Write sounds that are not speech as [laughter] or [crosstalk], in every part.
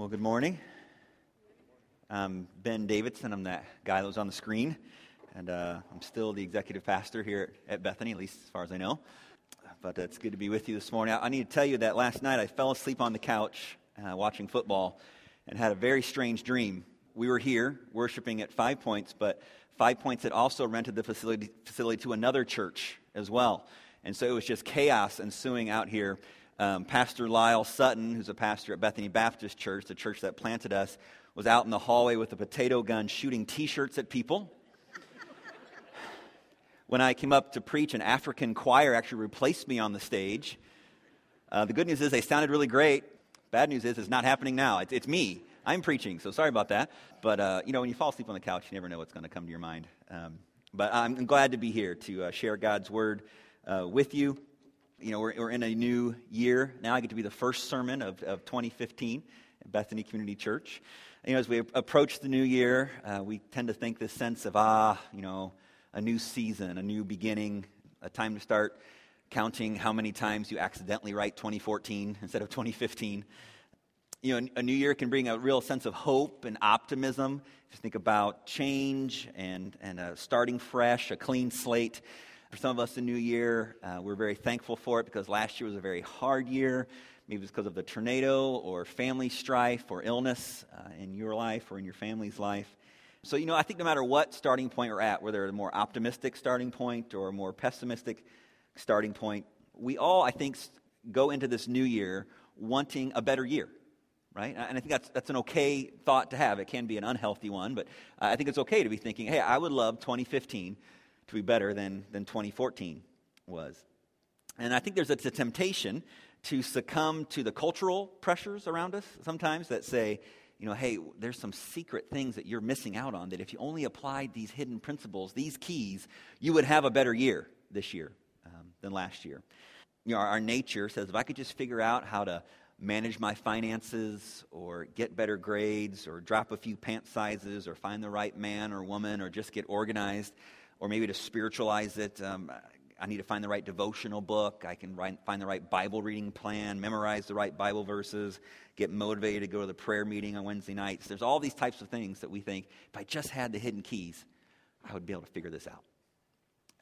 Well, good morning. I'm Ben Davidson. I'm that guy that was on the screen. And uh, I'm still the executive pastor here at Bethany, at least as far as I know. But it's good to be with you this morning. I, need to tell you that last night I fell asleep on the couch uh, watching football and had a very strange dream. We were here worshiping at Five Points, but Five Points had also rented the facility, facility to another church as well. And so it was just chaos ensuing out here um, Pastor Lyle Sutton, who's a pastor at Bethany Baptist Church, the church that planted us, was out in the hallway with a potato gun shooting t shirts at people. when I came up to preach, an African choir actually replaced me on the stage. Uh, the good news is they sounded really great. Bad news is it's not happening now. It's, it's me. I'm preaching, so sorry about that. But, uh, you know, when you fall asleep on the couch, you never know what's going to come to your mind. Um, but I'm glad to be here to uh, share God's word uh, with you you know, we're, we're in a new year. Now I get to be the first sermon of, of 2015 at Bethany Community Church. You know, as we approach the new year, uh, we tend to think this sense of, ah, you know, a new season, a new beginning, a time to start counting how many times you accidentally write 2014 instead of 2015. You know, a new year can bring a real sense of hope and optimism. Just think about change and, and a starting fresh, a clean slate. For some of us, the new year, uh, we're very thankful for it because last year was a very hard year. Maybe it's because of the tornado or family strife or illness uh, in your life or in your family's life. So, you know, I think no matter what starting point we're at, whether a more optimistic starting point or a more pessimistic starting point, we all, I think, go into this new year wanting a better year, right? And I think that's, that's an okay thought to have. It can be an unhealthy one, but I think it's okay to be thinking, hey, I would love 2015 to be better than, than 2014 was. And I think there's a, a temptation to succumb to the cultural pressures around us sometimes that say, you know, hey, there's some secret things that you're missing out on that if you only applied these hidden principles, these keys, you would have a better year this year um, than last year. You know, our, our nature says if I could just figure out how to manage my finances or get better grades or drop a few pant sizes or find the right man or woman or just get organized, or maybe to spiritualize it. Um, I need to find the right devotional book. I can write, find the right Bible reading plan, memorize the right Bible verses, get motivated to go to the prayer meeting on Wednesday nights. There's all these types of things that we think, if I just had the hidden keys, I would be able to figure this out.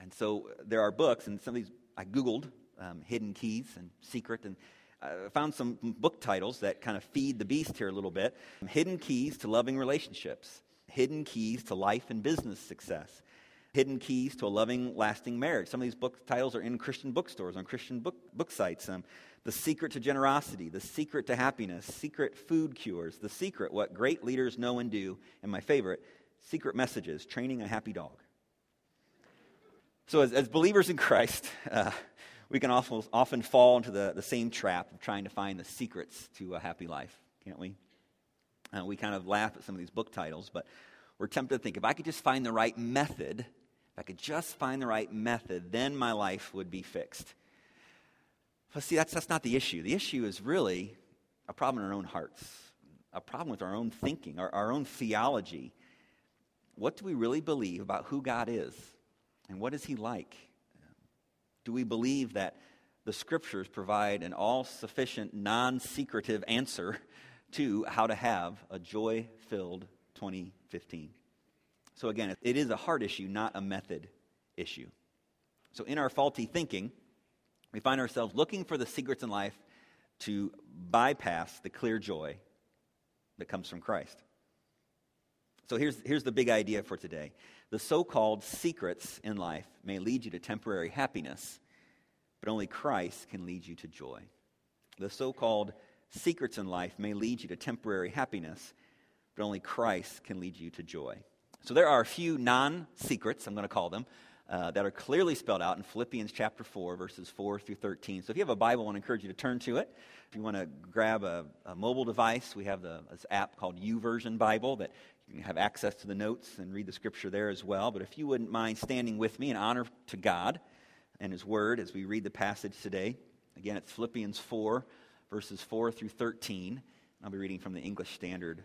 And so there are books, and some of these I Googled um, hidden keys and secret, and I found some book titles that kind of feed the beast here a little bit Hidden Keys to Loving Relationships, Hidden Keys to Life and Business Success Hidden Keys to a Loving, Lasting Marriage. Some of these book titles are in Christian bookstores, on Christian book, book sites. Um, the Secret to Generosity, The Secret to Happiness, Secret Food Cures, The Secret, What Great Leaders Know and Do, and my favorite, Secret Messages, Training a Happy Dog. So, as, as believers in Christ, [laughs] uh, we can often, often fall into the, the same trap of trying to find the secrets to a happy life, can't we? Uh, we kind of laugh at some of these book titles, but we're tempted to think if I could just find the right method, if I could just find the right method, then my life would be fixed. But see, that's, that's not the issue. The issue is really a problem in our own hearts, a problem with our own thinking, our, our own theology. What do we really believe about who God is? And what is He like? Do we believe that the scriptures provide an all sufficient, non secretive answer [laughs] to how to have a joy filled 2015. So, again, it is a heart issue, not a method issue. So, in our faulty thinking, we find ourselves looking for the secrets in life to bypass the clear joy that comes from Christ. So, here's, here's the big idea for today the so called secrets in life may lead you to temporary happiness, but only Christ can lead you to joy. The so called secrets in life may lead you to temporary happiness, but only Christ can lead you to joy. So there are a few non secrets, I'm going to call them, uh, that are clearly spelled out in Philippians chapter 4, verses 4 through 13. So if you have a Bible, I want to encourage you to turn to it. If you want to grab a, a mobile device, we have the, this app called YouVersion Bible that you can have access to the notes and read the scripture there as well. But if you wouldn't mind standing with me in honor to God and His Word as we read the passage today. Again, it's Philippians 4, verses 4 through 13. I'll be reading from the English Standard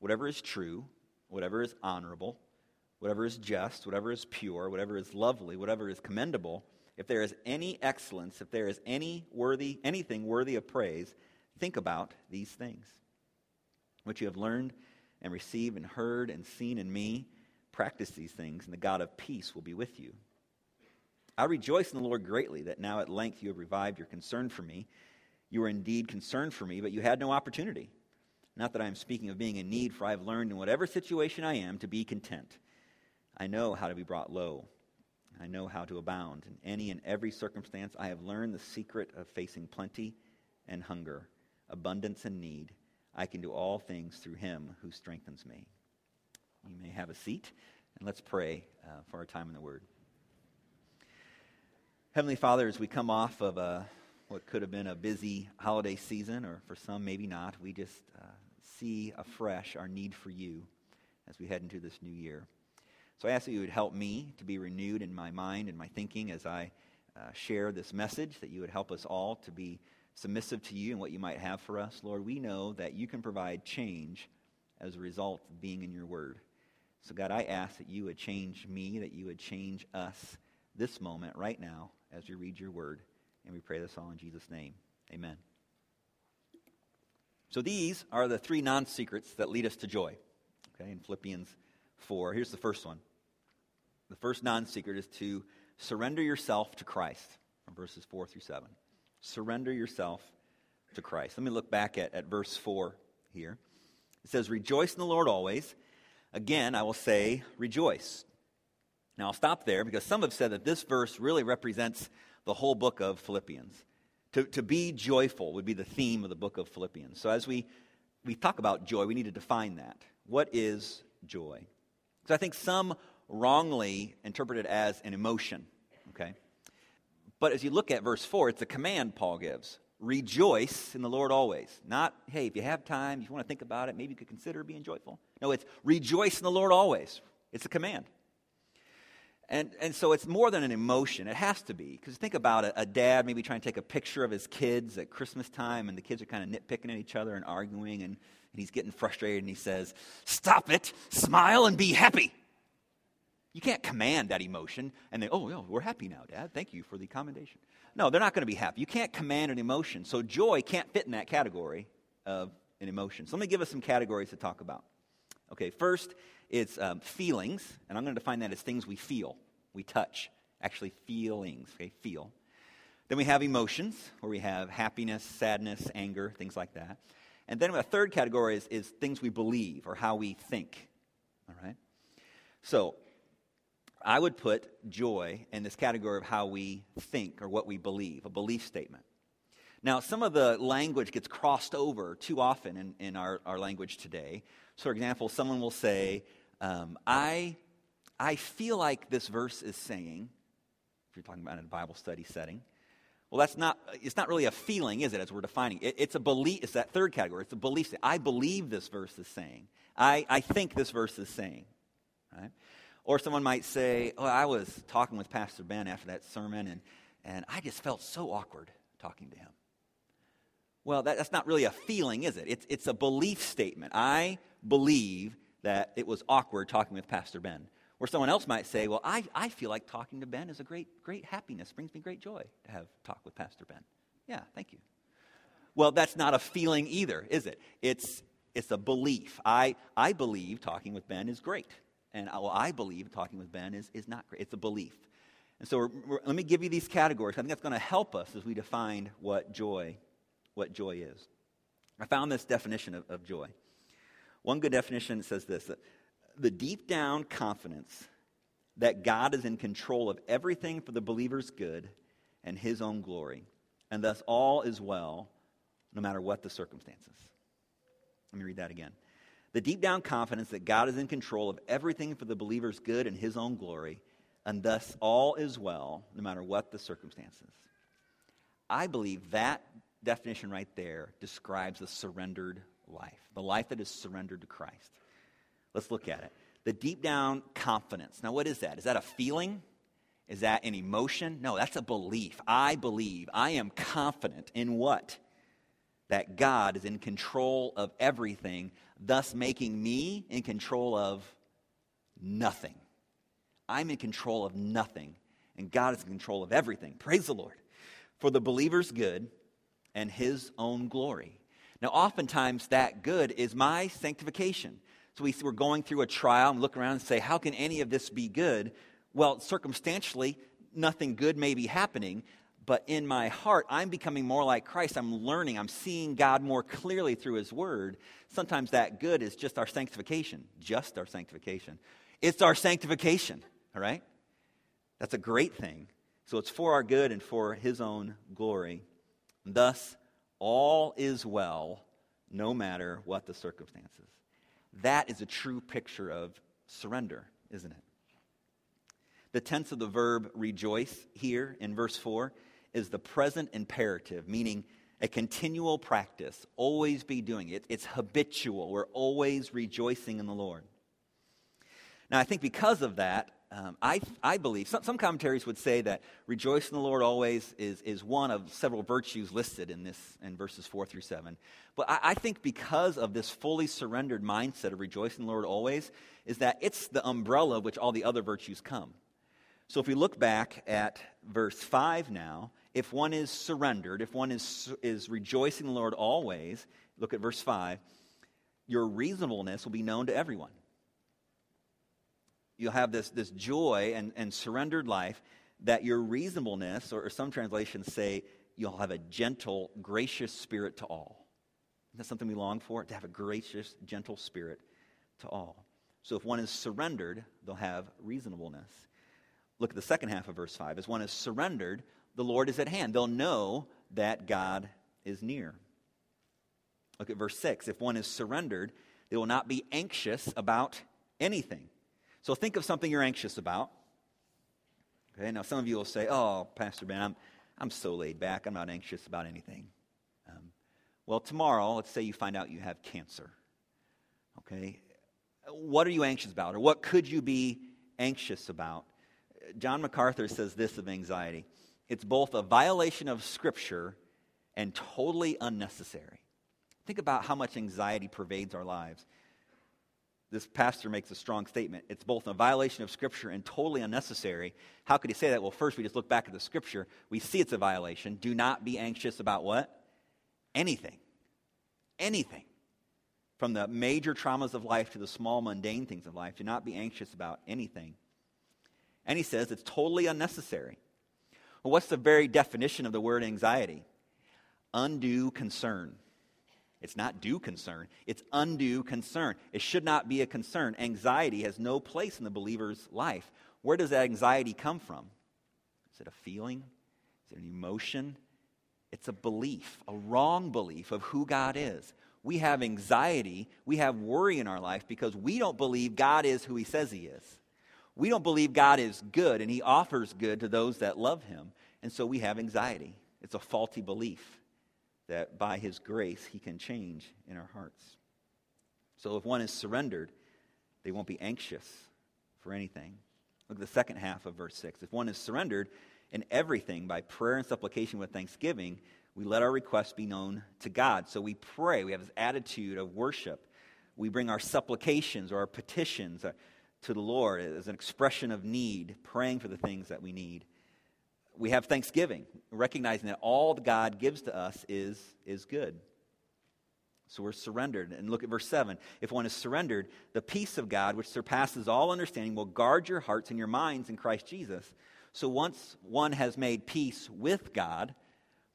whatever is true, whatever is honorable, whatever is just, whatever is pure, whatever is lovely, whatever is commendable, if there is any excellence, if there is any worthy, anything worthy of praise, think about these things. What you have learned and received and heard and seen in me, practice these things, and the God of peace will be with you. I rejoice in the Lord greatly that now at length you have revived your concern for me. You were indeed concerned for me, but you had no opportunity. Not that I am speaking of being in need, for I have learned in whatever situation I am to be content. I know how to be brought low. I know how to abound. In any and every circumstance, I have learned the secret of facing plenty and hunger, abundance and need. I can do all things through him who strengthens me. You may have a seat, and let's pray uh, for our time in the Word. Heavenly Father, as we come off of a, what could have been a busy holiday season, or for some, maybe not, we just uh, see afresh our need for you as we head into this new year. So I ask that you would help me to be renewed in my mind and my thinking as I uh, share this message, that you would help us all to be submissive to you and what you might have for us. Lord, we know that you can provide change as a result of being in your word. So, God, I ask that you would change me, that you would change us this moment, right now, as we read your word. And we pray this all in Jesus' name. Amen. So, these are the three non secrets that lead us to joy. Okay, in Philippians 4. Here's the first one. The first non secret is to surrender yourself to Christ, from verses 4 through 7. Surrender yourself to Christ. Let me look back at, at verse 4 here. It says, Rejoice in the Lord always. Again, I will say, rejoice. Now, I'll stop there because some have said that this verse really represents the whole book of Philippians. To, to be joyful would be the theme of the book of Philippians. So, as we, we talk about joy, we need to define that. What is joy? Because I think some wrongly interpret it as an emotion, okay? But as you look at verse 4, it's a command Paul gives rejoice in the Lord always. Not, hey, if you have time, if you want to think about it, maybe you could consider being joyful. No, it's rejoice in the Lord always. It's a command. And, and so it's more than an emotion. It has to be. Because think about it a dad maybe trying to take a picture of his kids at Christmas time, and the kids are kind of nitpicking at each other and arguing, and, and he's getting frustrated, and he says, Stop it, smile, and be happy. You can't command that emotion and they, oh, yeah, we're happy now, Dad. Thank you for the commendation. No, they're not going to be happy. You can't command an emotion. So joy can't fit in that category of an emotion. So let me give us some categories to talk about. Okay, first, it's um, feelings, and I'm going to define that as things we feel, we touch. Actually, feelings, okay, feel. Then we have emotions, where we have happiness, sadness, anger, things like that. And then a third category is, is things we believe or how we think. All right? So, I would put joy in this category of how we think or what we believe, a belief statement. Now, some of the language gets crossed over too often in, in our, our language today. So, for example, someone will say, um, I, I feel like this verse is saying, if you're talking about in a Bible study setting, well, that's not, it's not really a feeling, is it, as we're defining it? It's a belief, it's that third category. It's a belief. I believe this verse is saying. I, I think this verse is saying. Right? Or someone might say, Oh, I was talking with Pastor Ben after that sermon, and, and I just felt so awkward talking to him. Well, that, that's not really a feeling, is it? It's, it's a belief statement. I believe that it was awkward talking with Pastor Ben. Or someone else might say, Well, I, I feel like talking to Ben is a great, great happiness, brings me great joy to have talk with Pastor Ben. Yeah, thank you. Well, that's not a feeling either, is it? It's, it's a belief. I, I believe talking with Ben is great. And well, I believe talking with Ben is, is not great. It's a belief. And so we're, we're, let me give you these categories. I think that's going to help us as we define what joy, what joy is. I found this definition of, of joy. One good definition says this the deep down confidence that God is in control of everything for the believer's good and his own glory, and thus all is well no matter what the circumstances. Let me read that again. The deep down confidence that God is in control of everything for the believer's good and his own glory, and thus all is well no matter what the circumstances. I believe that definition right there describes a surrendered life, the life that is surrendered to Christ. Let's look at it. The deep down confidence. Now, what is that? Is that a feeling? Is that an emotion? No, that's a belief. I believe. I am confident in what? That God is in control of everything, thus making me in control of nothing. I'm in control of nothing, and God is in control of everything. Praise the Lord. For the believer's good and his own glory. Now, oftentimes, that good is my sanctification. So we, we're going through a trial and look around and say, How can any of this be good? Well, circumstantially, nothing good may be happening, but in my heart, I'm becoming more like Christ. I'm learning, I'm seeing God more clearly through His Word. Sometimes that good is just our sanctification, just our sanctification. It's our sanctification, all right? That's a great thing. So it's for our good and for His own glory. Thus, all is well, no matter what the circumstances. That is a true picture of surrender, isn't it? The tense of the verb rejoice here in verse 4 is the present imperative, meaning a continual practice, always be doing it. It's habitual. We're always rejoicing in the Lord. Now, I think because of that, um, I, I believe, some, some commentaries would say that rejoice in the Lord always is, is one of several virtues listed in this in verses 4 through 7. But I, I think because of this fully surrendered mindset of rejoice in the Lord always, is that it's the umbrella which all the other virtues come. So if we look back at verse 5 now, if one is surrendered, if one is, is rejoicing in the Lord always, look at verse 5, your reasonableness will be known to everyone. You'll have this, this joy and, and surrendered life that your reasonableness, or, or some translations say, you'll have a gentle, gracious spirit to all. Isn't that something we long for? To have a gracious, gentle spirit to all. So if one is surrendered, they'll have reasonableness. Look at the second half of verse 5. As one is surrendered, the Lord is at hand. They'll know that God is near. Look at verse 6. If one is surrendered, they will not be anxious about anything. So think of something you're anxious about. Okay, now some of you will say, Oh, Pastor Ben, I'm, I'm so laid back. I'm not anxious about anything. Um, well, tomorrow, let's say you find out you have cancer. Okay, what are you anxious about? Or what could you be anxious about? John MacArthur says this of anxiety it's both a violation of Scripture and totally unnecessary. Think about how much anxiety pervades our lives. This pastor makes a strong statement. It's both a violation of Scripture and totally unnecessary. How could he say that? Well, first, we just look back at the Scripture. We see it's a violation. Do not be anxious about what? Anything. Anything. From the major traumas of life to the small, mundane things of life. Do not be anxious about anything. And he says it's totally unnecessary. Well, what's the very definition of the word anxiety? Undue concern. It's not due concern, it's undue concern. It should not be a concern. Anxiety has no place in the believer's life. Where does that anxiety come from? Is it a feeling? Is it an emotion? It's a belief, a wrong belief of who God is. We have anxiety, we have worry in our life because we don't believe God is who He says He is. We don't believe God is good and he offers good to those that love him. And so we have anxiety. It's a faulty belief that by his grace he can change in our hearts. So if one is surrendered, they won't be anxious for anything. Look at the second half of verse 6. If one is surrendered in everything by prayer and supplication with thanksgiving, we let our requests be known to God. So we pray. We have this attitude of worship. We bring our supplications or our petitions, uh, to the Lord as an expression of need, praying for the things that we need. We have thanksgiving, recognizing that all that God gives to us is, is good. So we're surrendered. And look at verse 7. If one is surrendered, the peace of God, which surpasses all understanding, will guard your hearts and your minds in Christ Jesus. So once one has made peace with God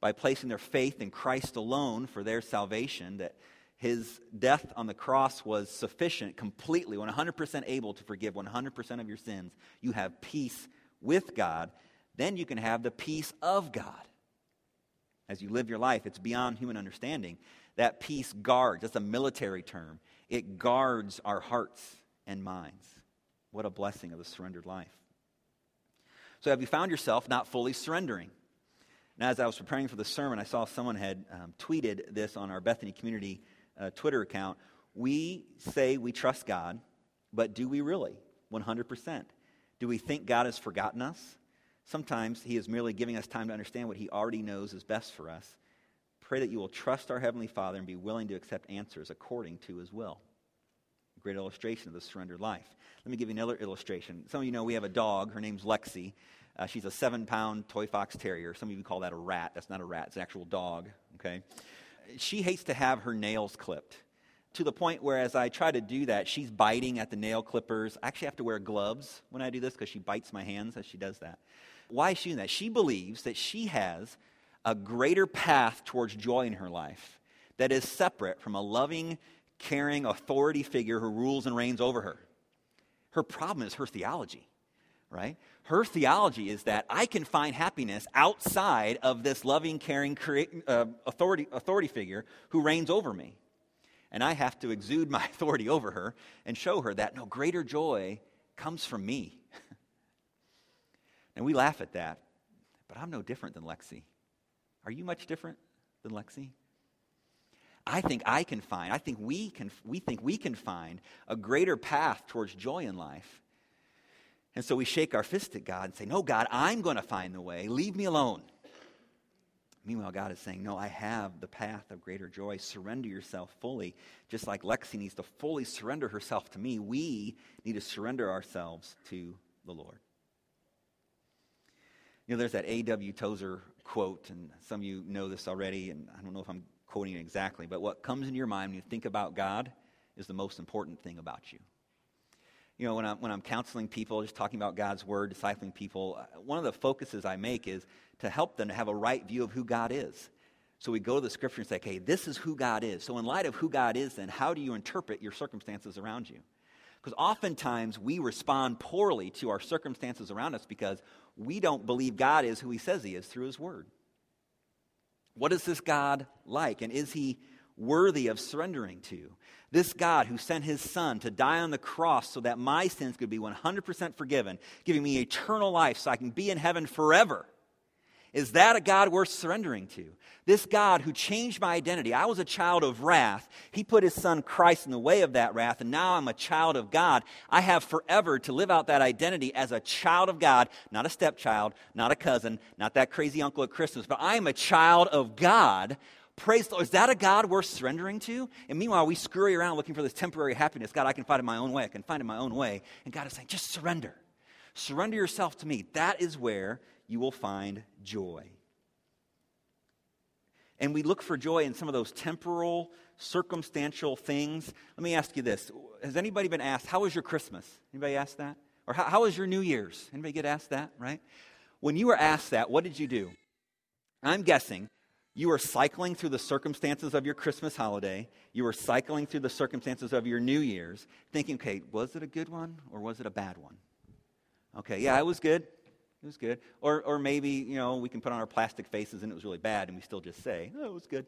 by placing their faith in Christ alone for their salvation, that his death on the cross was sufficient, completely, 100% able to forgive 100% of your sins. You have peace with God. Then you can have the peace of God. As you live your life, it's beyond human understanding. That peace guards, that's a military term. It guards our hearts and minds. What a blessing of a surrendered life. So, have you found yourself not fully surrendering? And as I was preparing for the sermon, I saw someone had um, tweeted this on our Bethany community uh, Twitter account, we say we trust God, but do we really? 100%. Do we think God has forgotten us? Sometimes He is merely giving us time to understand what He already knows is best for us. Pray that you will trust our Heavenly Father and be willing to accept answers according to His will. A great illustration of the surrendered life. Let me give you another illustration. Some of you know we have a dog. Her name's Lexi. Uh, she's a seven pound toy fox terrier. Some of you call that a rat. That's not a rat, it's an actual dog. Okay? She hates to have her nails clipped to the point where as I try to do that, she's biting at the nail clippers. I actually have to wear gloves when I do this because she bites my hands as she does that. Why is she doing that? She believes that she has a greater path towards joy in her life that is separate from a loving, caring authority figure who rules and reigns over her. Her problem is her theology, right? Her theology is that I can find happiness outside of this loving, caring uh, authority, authority figure who reigns over me. And I have to exude my [laughs] authority over her and show her that no greater joy comes from me. And we laugh at that, but I'm no different than Lexi. Are you much different than Lexi? I think I can find, I think we can, we think we can find a greater path towards joy in life. And so we shake our fist at God and say, No, God, I'm going to find the way. Leave me alone. Meanwhile, God is saying, No, I have the path of greater joy. Surrender yourself fully. Just like Lexi needs to fully surrender herself to me, we need to surrender ourselves to the Lord. You know, there's that A.W. Tozer quote, and some of you know this already, and I don't know if I'm quoting it exactly, but what comes into your mind when you think about God is the most important thing about you. You know, when I'm, when I'm counseling people, just talking about God's Word, discipling people, uh, one of the focuses I make is to help them to have a right view of who God is. So we go to the scripture and say, okay, this is who God is. So, in light of who God is, then how do you interpret your circumstances around you? Because oftentimes we respond poorly to our circumstances around us because we don't believe God is who he says he is through his word. What is this God like? And is he worthy of surrendering to? This God who sent his son to die on the cross so that my sins could be 100% forgiven, giving me eternal life so I can be in heaven forever. Is that a God worth surrendering to? This God who changed my identity. I was a child of wrath. He put his son Christ in the way of that wrath, and now I'm a child of God. I have forever to live out that identity as a child of God, not a stepchild, not a cousin, not that crazy uncle at Christmas, but I am a child of God. Praise the Lord. Is that a God worth surrendering to? And meanwhile, we scurry around looking for this temporary happiness. God, I can find it my own way. I can find it my own way. And God is saying, just surrender. Surrender yourself to me. That is where you will find joy. And we look for joy in some of those temporal, circumstantial things. Let me ask you this. Has anybody been asked, how was your Christmas? Anybody asked that? Or how, how was your New Year's? Anybody get asked that, right? When you were asked that, what did you do? I'm guessing you were cycling through the circumstances of your Christmas holiday. You were cycling through the circumstances of your New Year's, thinking, okay, was it a good one or was it a bad one? Okay, yeah, it was good. It was good. Or, or maybe, you know, we can put on our plastic faces and it was really bad and we still just say, oh, it was good.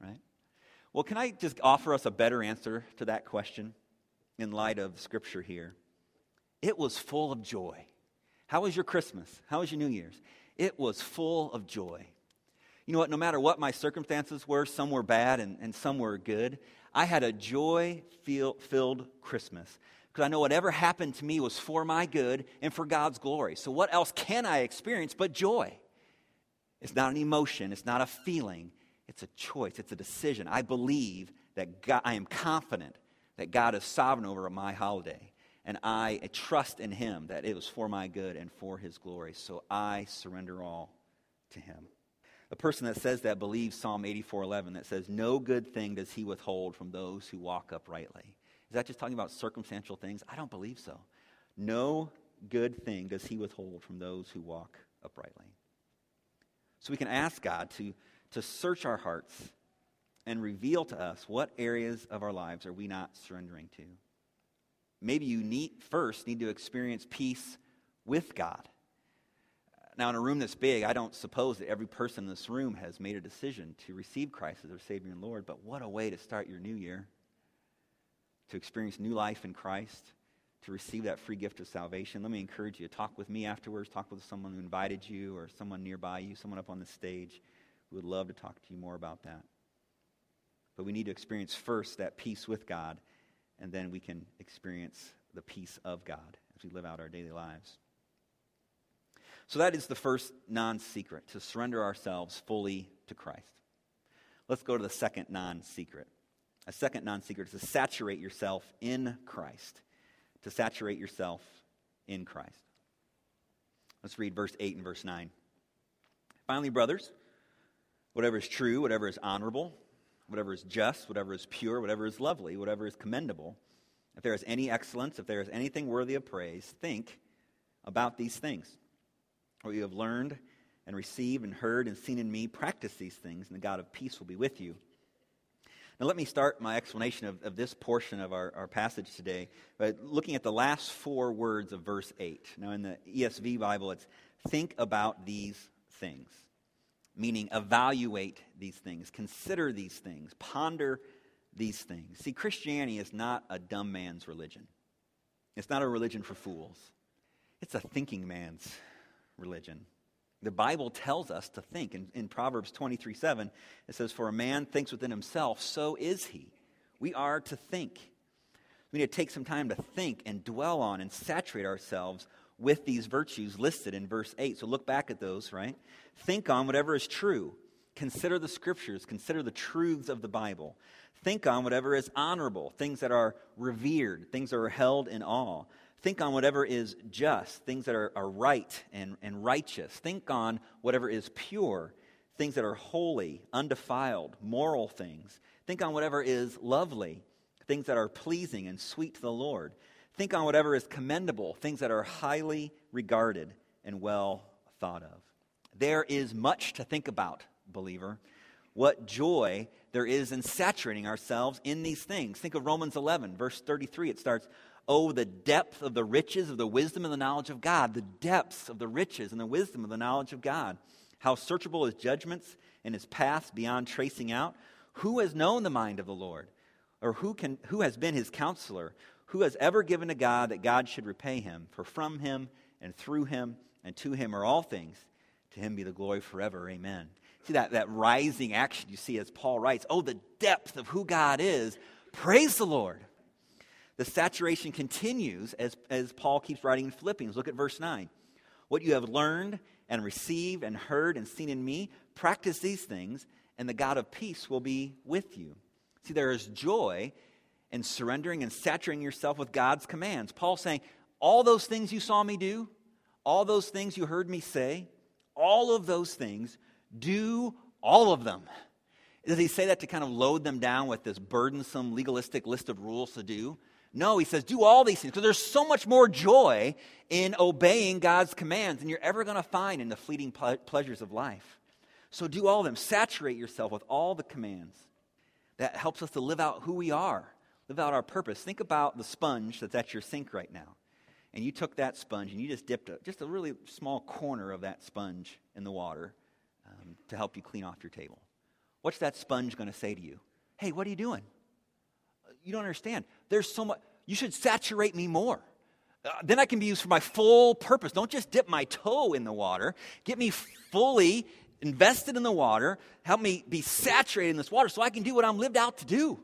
Right? Well, can I just offer us a better answer to that question in light of Scripture here? It was full of joy. How was your Christmas? How was your New Year's? It was full of joy. You know what? No matter what my circumstances were, some were bad and, and some were good, I had a joy filled Christmas because I know whatever happened to me was for my good and for God's glory. So, what else can I experience but joy? It's not an emotion, it's not a feeling, it's a choice, it's a decision. I believe that God, I am confident that God is sovereign over my holiday. And I trust in Him that it was for my good and for His glory. So I surrender all to Him. The person that says that believes Psalm 84:11 that says, "No good thing does He withhold from those who walk uprightly." Is that just talking about circumstantial things? I don't believe so. No good thing does he withhold from those who walk uprightly. So we can ask God to, to search our hearts and reveal to us what areas of our lives are we not surrendering to. Maybe you need first need to experience peace with God. Now, in a room this big, I don't suppose that every person in this room has made a decision to receive Christ as their Savior and Lord, but what a way to start your new year to experience new life in Christ, to receive that free gift of salvation, let me encourage you to talk with me afterwards, talk with someone who invited you or someone nearby you, someone up on the stage who would love to talk to you more about that. But we need to experience first that peace with God, and then we can experience the peace of God as we live out our daily lives. So that is the first non secret, to surrender ourselves fully to Christ. Let's go to the second non secret. A second non secret is to saturate yourself in Christ. To saturate yourself in Christ. Let's read verse 8 and verse 9. Finally, brothers, whatever is true, whatever is honorable, whatever is just, whatever is pure, whatever is lovely, whatever is commendable, if there is any excellence, if there is anything worthy of praise, think about these things. What you have learned and received and heard and seen in me, practice these things, and the God of peace will be with you. Now, let me start my explanation of, of this portion of our, our passage today by looking at the last four words of verse 8. Now, in the ESV Bible, it's think about these things, meaning evaluate these things, consider these things, ponder these things. See, Christianity is not a dumb man's religion, it's not a religion for fools, it's a thinking man's religion. The Bible tells us to think. In, in Proverbs 23 7, it says, For a man thinks within himself, so is he. We are to think. We need to take some time to think and dwell on and saturate ourselves with these virtues listed in verse 8. So look back at those, right? Think on whatever is true. Consider the scriptures. Consider the truths of the Bible. Think on whatever is honorable, things that are revered, things that are held in awe. Think on whatever is just, things that are, are right and, and righteous. Think on whatever is pure, things that are holy, undefiled, moral things. Think on whatever is lovely, things that are pleasing and sweet to the Lord. Think on whatever is commendable, things that are highly regarded and well thought of. There is much to think about, believer. What joy there is in saturating ourselves in these things. Think of Romans 11, verse 33. It starts, Oh, the depth of the riches of the wisdom and the knowledge of God, the depths of the riches and the wisdom of the knowledge of God. How searchable his judgments and his paths beyond tracing out. Who has known the mind of the Lord? Or who, can, who has been his counselor? Who has ever given to God that God should repay him? For from him and through him and to him are all things. To him be the glory forever. Amen. See that, that rising action you see as Paul writes. Oh, the depth of who God is. Praise the Lord the saturation continues as, as Paul keeps writing in Philippians. Look at verse 9. What you have learned and received and heard and seen in me, practice these things, and the God of peace will be with you. See, there is joy in surrendering and saturating yourself with God's commands. Paul's saying, all those things you saw me do, all those things you heard me say, all of those things, do all of them. Does he say that to kind of load them down with this burdensome, legalistic list of rules to do? No, he says, do all these things because there's so much more joy in obeying God's commands than you're ever going to find in the fleeting ple- pleasures of life. So do all of them. Saturate yourself with all the commands. That helps us to live out who we are, live out our purpose. Think about the sponge that's at your sink right now. And you took that sponge and you just dipped a, just a really small corner of that sponge in the water um, to help you clean off your table. What's that sponge going to say to you? Hey, what are you doing? You don't understand. There's so much. You should saturate me more. Uh, then I can be used for my full purpose. Don't just dip my toe in the water. Get me fully invested in the water. Help me be saturated in this water so I can do what I'm lived out to do.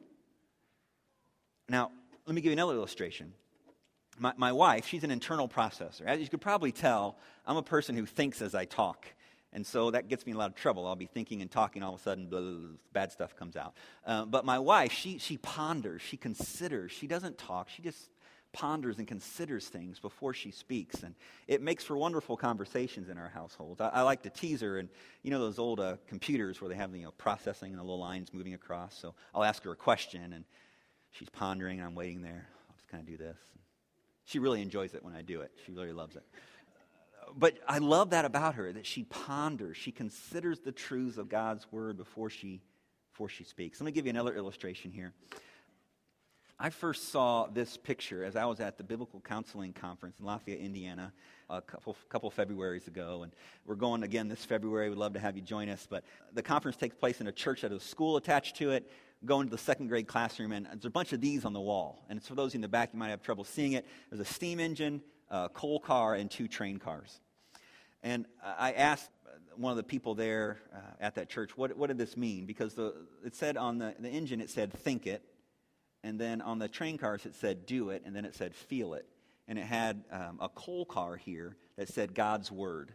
Now, let me give you another illustration. My, my wife, she's an internal processor. As you could probably tell, I'm a person who thinks as I talk. And so that gets me in a lot of trouble. I'll be thinking and talking, all of a sudden, blah, blah, blah, bad stuff comes out. Uh, but my wife, she, she ponders, she considers. She doesn't talk, she just ponders and considers things before she speaks. And it makes for wonderful conversations in our household. I, I like to tease her, and you know those old uh, computers where they have the you know, processing and the little lines moving across. So I'll ask her a question, and she's pondering, and I'm waiting there. I'll just kind of do this. She really enjoys it when I do it, she really loves it but I love that about her that she ponders, she considers the truths of God's word before she, before she speaks. Let me give you another illustration here. I first saw this picture as I was at the Biblical Counseling Conference in Lafayette, Indiana, a couple, couple Februarys ago. And we're going again this February. We'd love to have you join us. But the conference takes place in a church that has a school attached to it. Go into the second grade classroom, and there's a bunch of these on the wall. And it's for those in the back, you might have trouble seeing it. There's a steam engine, a coal car, and two train cars. And I asked one of the people there uh, at that church, what, what did this mean? Because the, it said on the, the engine, it said think it. And then on the train cars, it said do it. And then it said feel it. And it had um, a coal car here that said God's word.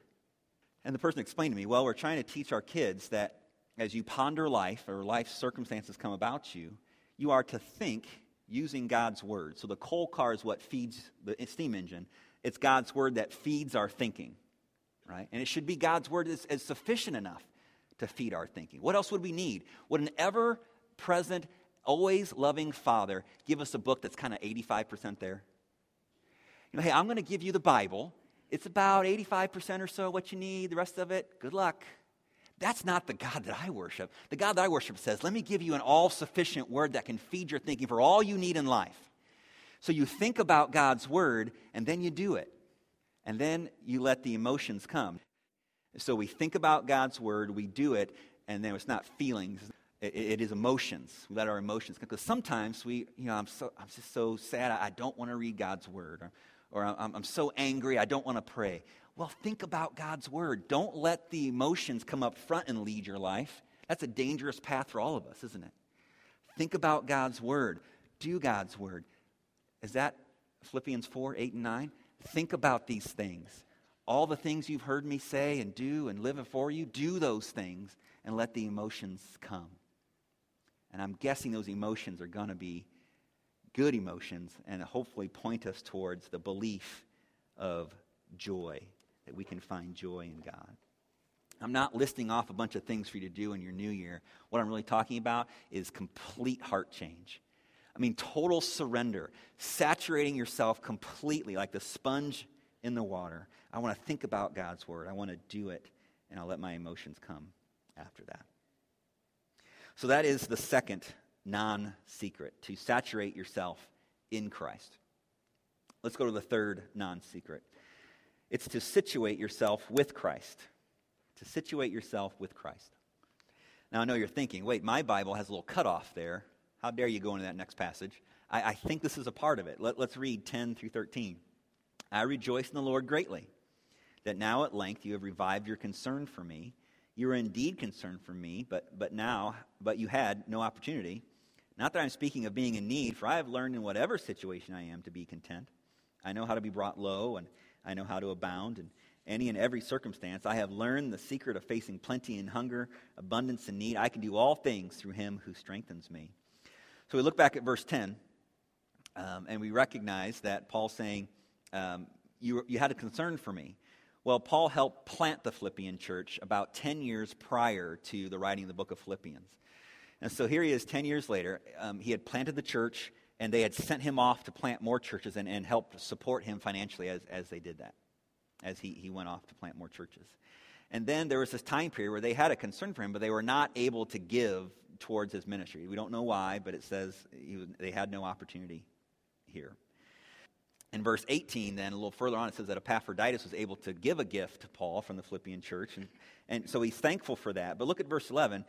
And the person explained to me, well, we're trying to teach our kids that as you ponder life or life circumstances come about you, you are to think using God's word. So the coal car is what feeds the steam engine. It's God's word that feeds our thinking, right? And it should be God's word as sufficient enough to feed our thinking. What else would we need? Would an ever present, always loving Father give us a book that's kind of 85% there? You know, hey, I'm going to give you the Bible. It's about 85% or so what you need. The rest of it, good luck. That's not the God that I worship. The God that I worship says, let me give you an all sufficient word that can feed your thinking for all you need in life. So you think about God's word and then you do it. And then you let the emotions come. So we think about God's word, we do it, and then it's not feelings, it, it is emotions. We let our emotions come. Because sometimes we, you know, I'm, so, I'm just so sad, I don't want to read God's word. Or, or I'm, I'm so angry, I don't want to pray. Well, think about God's word. Don't let the emotions come up front and lead your life. That's a dangerous path for all of us, isn't it? Think about God's word. Do God's word. Is that Philippians 4 8 and 9? Think about these things. All the things you've heard me say and do and live for you, do those things and let the emotions come. And I'm guessing those emotions are going to be good emotions and hopefully point us towards the belief of joy that we can find joy in God. I'm not listing off a bunch of things for you to do in your new year. What I'm really talking about is complete heart change. I mean, total surrender, saturating yourself completely like the sponge in the water. I want to think about God's word. I want to do it, and I'll let my emotions come after that. So, that is the second non secret to saturate yourself in Christ. Let's go to the third non secret it's to situate yourself with Christ. To situate yourself with Christ. Now, I know you're thinking, wait, my Bible has a little cutoff there. How dare you go into that next passage? I, I think this is a part of it. Let, let's read 10 through 13. I rejoice in the Lord greatly that now at length you have revived your concern for me. You were indeed concerned for me, but, but now, but you had no opportunity. Not that I'm speaking of being in need, for I have learned in whatever situation I am to be content. I know how to be brought low, and I know how to abound in any and every circumstance. I have learned the secret of facing plenty and hunger, abundance and need. I can do all things through him who strengthens me. So we look back at verse 10, um, and we recognize that Paul's saying, um, you, you had a concern for me. Well, Paul helped plant the Philippian church about 10 years prior to the writing of the book of Philippians. And so here he is 10 years later. Um, he had planted the church and they had sent him off to plant more churches and, and help support him financially as, as they did that, as he, he went off to plant more churches. And then there was this time period where they had a concern for him, but they were not able to give towards his ministry. We don't know why, but it says he, they had no opportunity here. In verse 18, then, a little further on, it says that Epaphroditus was able to give a gift to Paul from the Philippian church. And, and so he's thankful for that. But look at verse 11.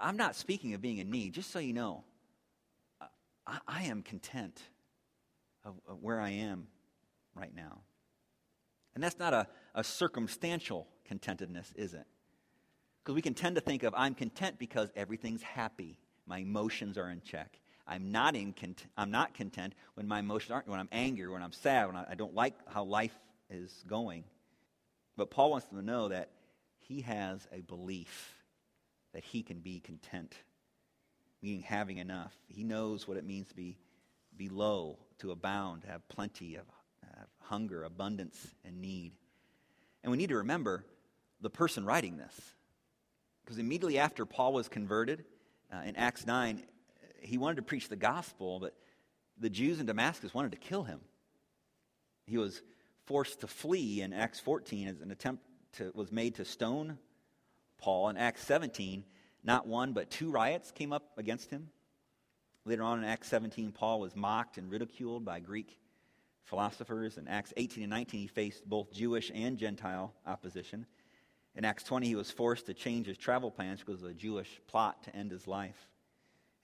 I'm not speaking of being in need, just so you know. I, I am content of, of, where I am right now. And that's not a, a circumstantial contentedness, is it? Because we can tend to think of I'm content because everything's happy, my emotions are in check. I'm not, in cont- I'm not content when my emotions aren't, when I'm angry, when I'm sad, when I, I don't like how life is going. But Paul wants them to know that he has a belief that he can be content meaning having enough. He knows what it means to be, be low, to abound, to have plenty of hunger, abundance, and need. And we need to remember the person writing this. Because immediately after Paul was converted, uh, in Acts 9, he wanted to preach the gospel, but the Jews in Damascus wanted to kill him. He was forced to flee in Acts 14 as an attempt to, was made to stone Paul. In Acts 17, not one, but two riots came up against him. Later on in Acts 17, Paul was mocked and ridiculed by Greek philosophers. In Acts 18 and 19, he faced both Jewish and Gentile opposition. In Acts 20, he was forced to change his travel plans because of a Jewish plot to end his life.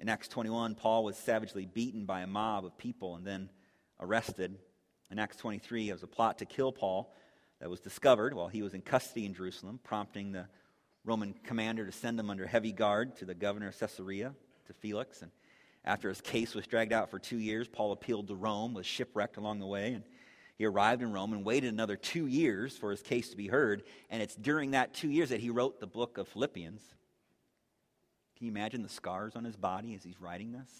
In Acts 21, Paul was savagely beaten by a mob of people and then arrested. In Acts 23, there was a plot to kill Paul. that was discovered while he was in custody in Jerusalem, prompting the Roman commander to send him under heavy guard to the governor of Caesarea, to Felix. And after his case was dragged out for two years, Paul appealed to Rome, was shipwrecked along the way, and he arrived in Rome and waited another two years for his case to be heard. And it's during that two years that he wrote the book of Philippians. Can you imagine the scars on his body as he's writing this?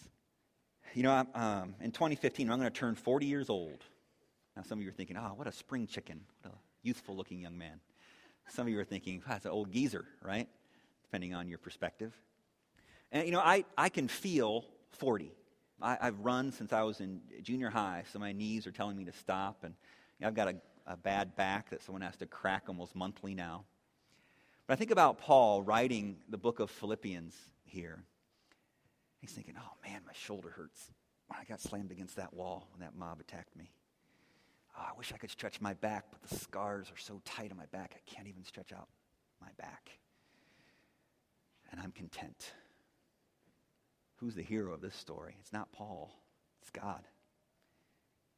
You know, um, in 2015, I'm going to turn 40 years old. Now, some of you are thinking, oh, what a spring chicken. What a youthful looking young man. Some of you are thinking, that's an old geezer, right? Depending on your perspective. And, you know, I, I can feel 40. I, have run since I was in junior high, so my knees are telling me to stop. And you know, I've got a, a bad back that someone has to crack almost monthly now. But I think about Paul writing the book of Philippians here. He's thinking, oh man, my shoulder hurts. When I got slammed against that wall when that mob attacked me. Oh, I wish I could stretch my back, but the scars are so tight on my back, I can't even stretch out my back. And I'm content. Who's the hero of this story? It's not Paul, it's God.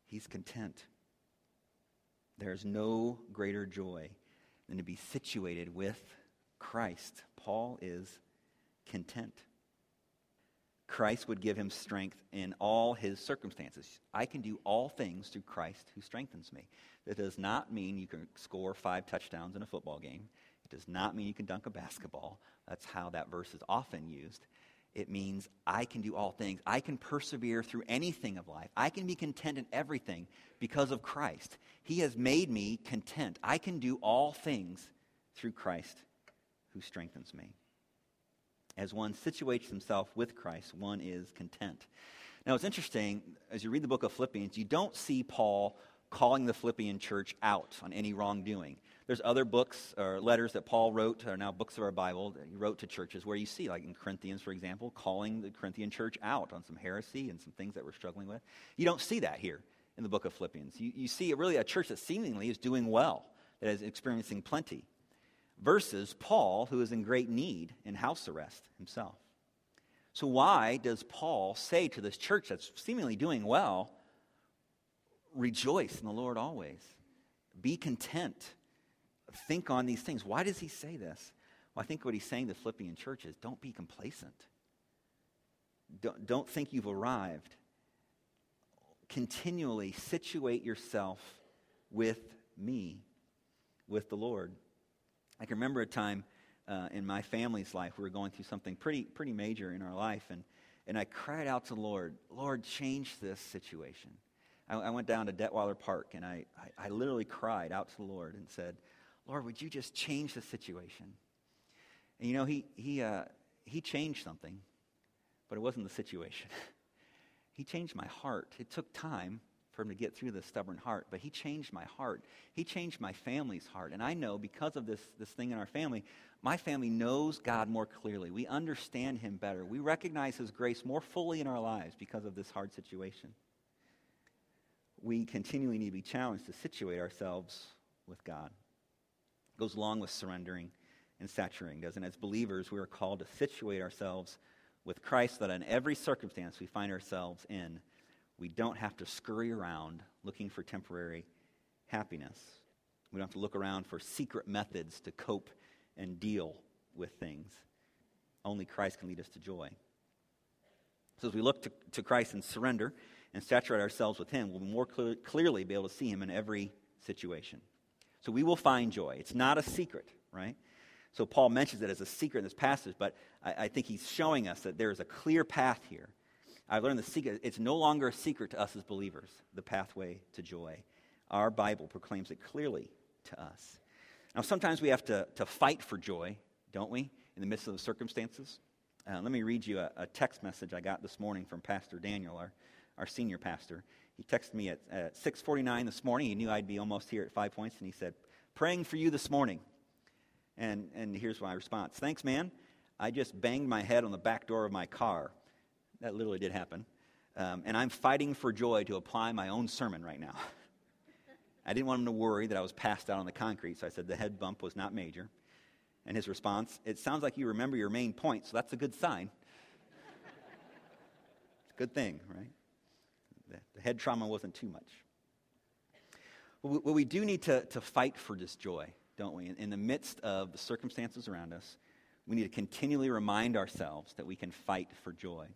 He's content. There's no greater joy than to be situated with Christ. Paul is content. Christ would give him strength in all his circumstances. I can do all things through Christ who strengthens me. That does not mean you can score five touchdowns in a football game. It does not mean you can dunk a basketball. That's how that verse is often used. It means I can do all things. I can persevere through anything of life. I can be content in everything because of Christ. He has made me content. I can do all things through Christ who strengthens me. As one situates himself with Christ, one is content. Now, it's interesting, as you read the book of Philippians, you don't see Paul calling the Philippian church out on any wrongdoing. There's other books or letters that Paul wrote, are now books of our Bible, that he wrote to churches where you see, like in Corinthians, for example, calling the Corinthian church out on some heresy and some things that we're struggling with. You don't see that here in the book of Philippians. You, you see really a church that seemingly is doing well, that is experiencing plenty versus Paul, who is in great need in house arrest himself. So, why does Paul say to this church that's seemingly doing well, rejoice in the Lord always? Be content. Think on these things. Why does he say this? Well, I think what he's saying to the Philippian church is don't be complacent. Don't, don't think you've arrived. Continually situate yourself with me, with the Lord. I can remember a time uh, in my family's life we were going through something pretty, pretty major in our life, and, and I cried out to the Lord, Lord, change this situation. I, I went down to Detweiler Park, and I, I, I literally cried out to the Lord and said, Lord, would you just change the situation? And you know, he, he, uh, he changed something, but it wasn't the situation. [laughs] he changed my heart. It took time, for him to get through this stubborn heart. But he changed my heart. He changed my family's heart. And I know because of this, this thing in our family, my family knows God more clearly. We understand him better. We recognize his grace more fully in our lives because of this hard situation. We continually need to be challenged to situate ourselves with God. It goes along with surrendering and saturating, doesn't it? As believers, we are called to situate ourselves with Christ so that in every circumstance we find ourselves in, we don't have to scurry around looking for temporary happiness. We don't have to look around for secret methods to cope and deal with things. Only Christ can lead us to joy. So, as we look to, to Christ and surrender and saturate ourselves with Him, we'll more clear, clearly be able to see Him in every situation. So, we will find joy. It's not a secret, right? So, Paul mentions it as a secret in this passage, but I, I think he's showing us that there is a clear path here I've learned the secret, it's no longer a secret to us as believers, the pathway to joy. Our Bible proclaims it clearly to us. Now, sometimes we have to, to fight for joy, don't we, in the midst of the circumstances? Uh, let me read you a, a, text message I got this morning from Pastor Daniel, our, our senior pastor. He texted me at, at 6.49 this morning. He knew I'd be almost here at 5 points, and he said, praying for you this morning. And, and here's my response. Thanks, man. I just banged my head on the back door of my car. That literally did happen. Um, and I'm fighting for joy to apply my own sermon right now. [laughs] I didn't want him to worry that I was passed out on the concrete, so I said the head bump was not major. And his response, it sounds like you remember your main point, so that's a good sign. [laughs] it's a good thing, right? The, the head trauma wasn't too much. Well, we do need to, to fight for this joy, don't we? In, in the midst of the circumstances around us, we need to continually remind ourselves that we can fight for joy.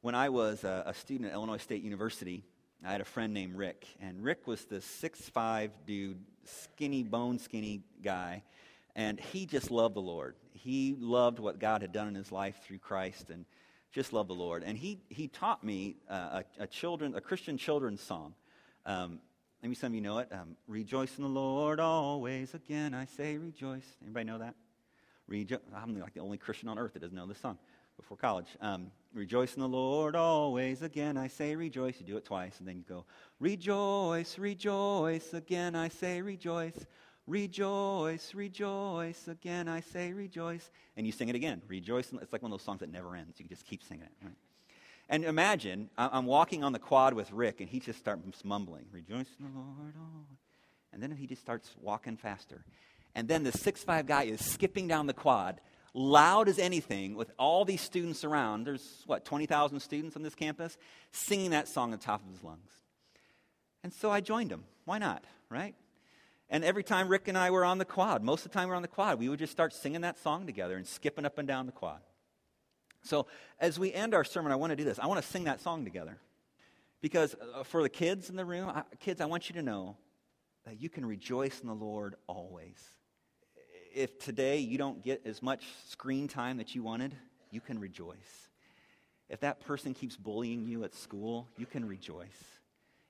When I was a, a student at Illinois State University, I had a friend named Rick, and Rick was this six-five dude, skinny, bone skinny guy, and he just loved the Lord. He loved what God had done in his life through Christ, and just loved the Lord. And he, he taught me uh, a, a, children, a Christian children's song. Um, maybe some of you know it. Um, rejoice in the Lord always. Again, I say rejoice. Anybody know that? Rejo- I'm like the only Christian on earth that doesn't know this song before college. Um, rejoice in the Lord always. Again, I say rejoice. You do it twice, and then you go, rejoice, rejoice. Again, I say rejoice. Rejoice, rejoice. Again, I say rejoice. And you sing it again. Rejoice. It's like one of those songs that never ends. You just keep singing it, right? And imagine I'm walking on the quad with Rick, and he just starts mumbling, Rejoice in the Lord. always." And then he just starts walking faster. And then the six-five guy is skipping down the quad, loud as anything, with all these students around. There's, what, 20,000 students on this campus, singing that song at the top of his lungs. And so I joined him. Why not, right? And every time Rick and I were on the quad, most of the time we are on the quad, we would just start singing that song together and skipping up and down the quad. So as we end our sermon, I want to do this. I want to sing that song together. Because uh, for the kids in the room, kids, I want you to know that you can rejoice in the Lord always if today you don't get as much screen time that you wanted, you can rejoice. If that person keeps bullying you at school, you can rejoice.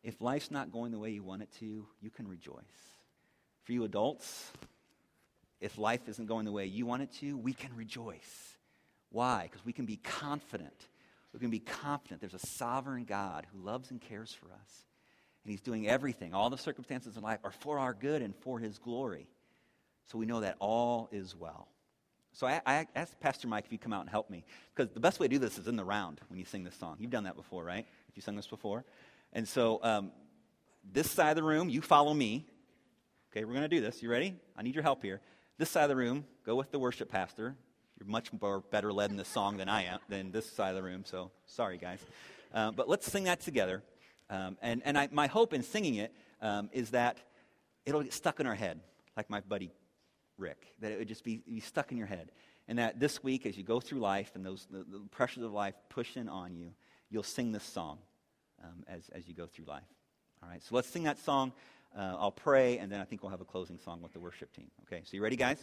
If life's not going the way you want it to, you can rejoice. For you adults, if life isn't going the way you want it to, we can rejoice. Why? Because we can be confident. We can be confident there's a sovereign God who loves and cares for us. And he's doing everything. All the circumstances in life are for our good and for his glory. So we know that all is well. So I, I, asked Pastor Mike if you come out and help me. Because the best way to do this is in the round when you sing this song. You've done that before, right? If you sung this before. And so um, this side of the room, you follow me. Okay, we're going to do this. You ready? I need your help here. This side of the room, go with the worship pastor. You're much more better led in this song than I am, than this side of the room. So sorry, guys. Um, but let's sing that together. Um, and and I, my hope in singing it um, is that it'll get stuck in our head, like my buddy Rick, that it would just be, be stuck in your head. And that this week, as you go through life and those the, the pressures of life push in on you, you'll sing this song um, as, as you go through life. All right, so let's sing that song. Uh, I'll pray, and then I think we'll have a closing song with the worship team. Okay, so you ready, guys?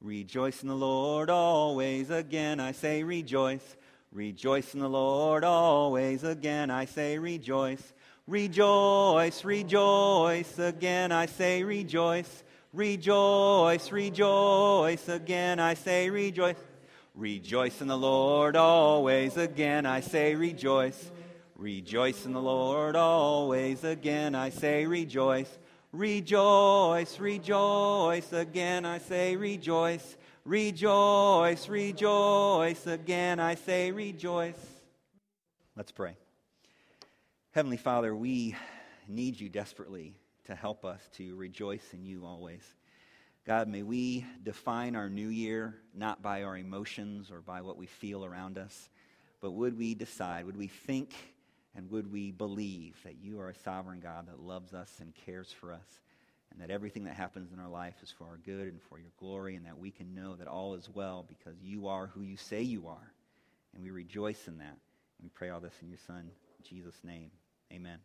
Rejoice in the Lord always. Again, I say rejoice. Rejoice in the Lord always. Again, I say rejoice. Rejoice, rejoice. Again, I say rejoice. Rejoice, rejoice. Again I say rejoice. Rejoice in the Lord always. Again I say rejoice. Rejoice in the Lord always. Again I say rejoice. Rejoice, rejoice. Again I say rejoice. Rejoice, rejoice. Again I say rejoice. Let's pray. Heavenly Father, we need you desperately to help us to rejoice in you always. God, may we define our new year not by our emotions or by what we feel around us, but would we decide, would we think, and would we believe that you are a sovereign God that loves us and cares for us, and that everything that happens in our life is for our good and for your glory, and that we can know that all is well because you are who you say you are. And we rejoice in that. And we pray all this in your Son, Jesus' name. Amen.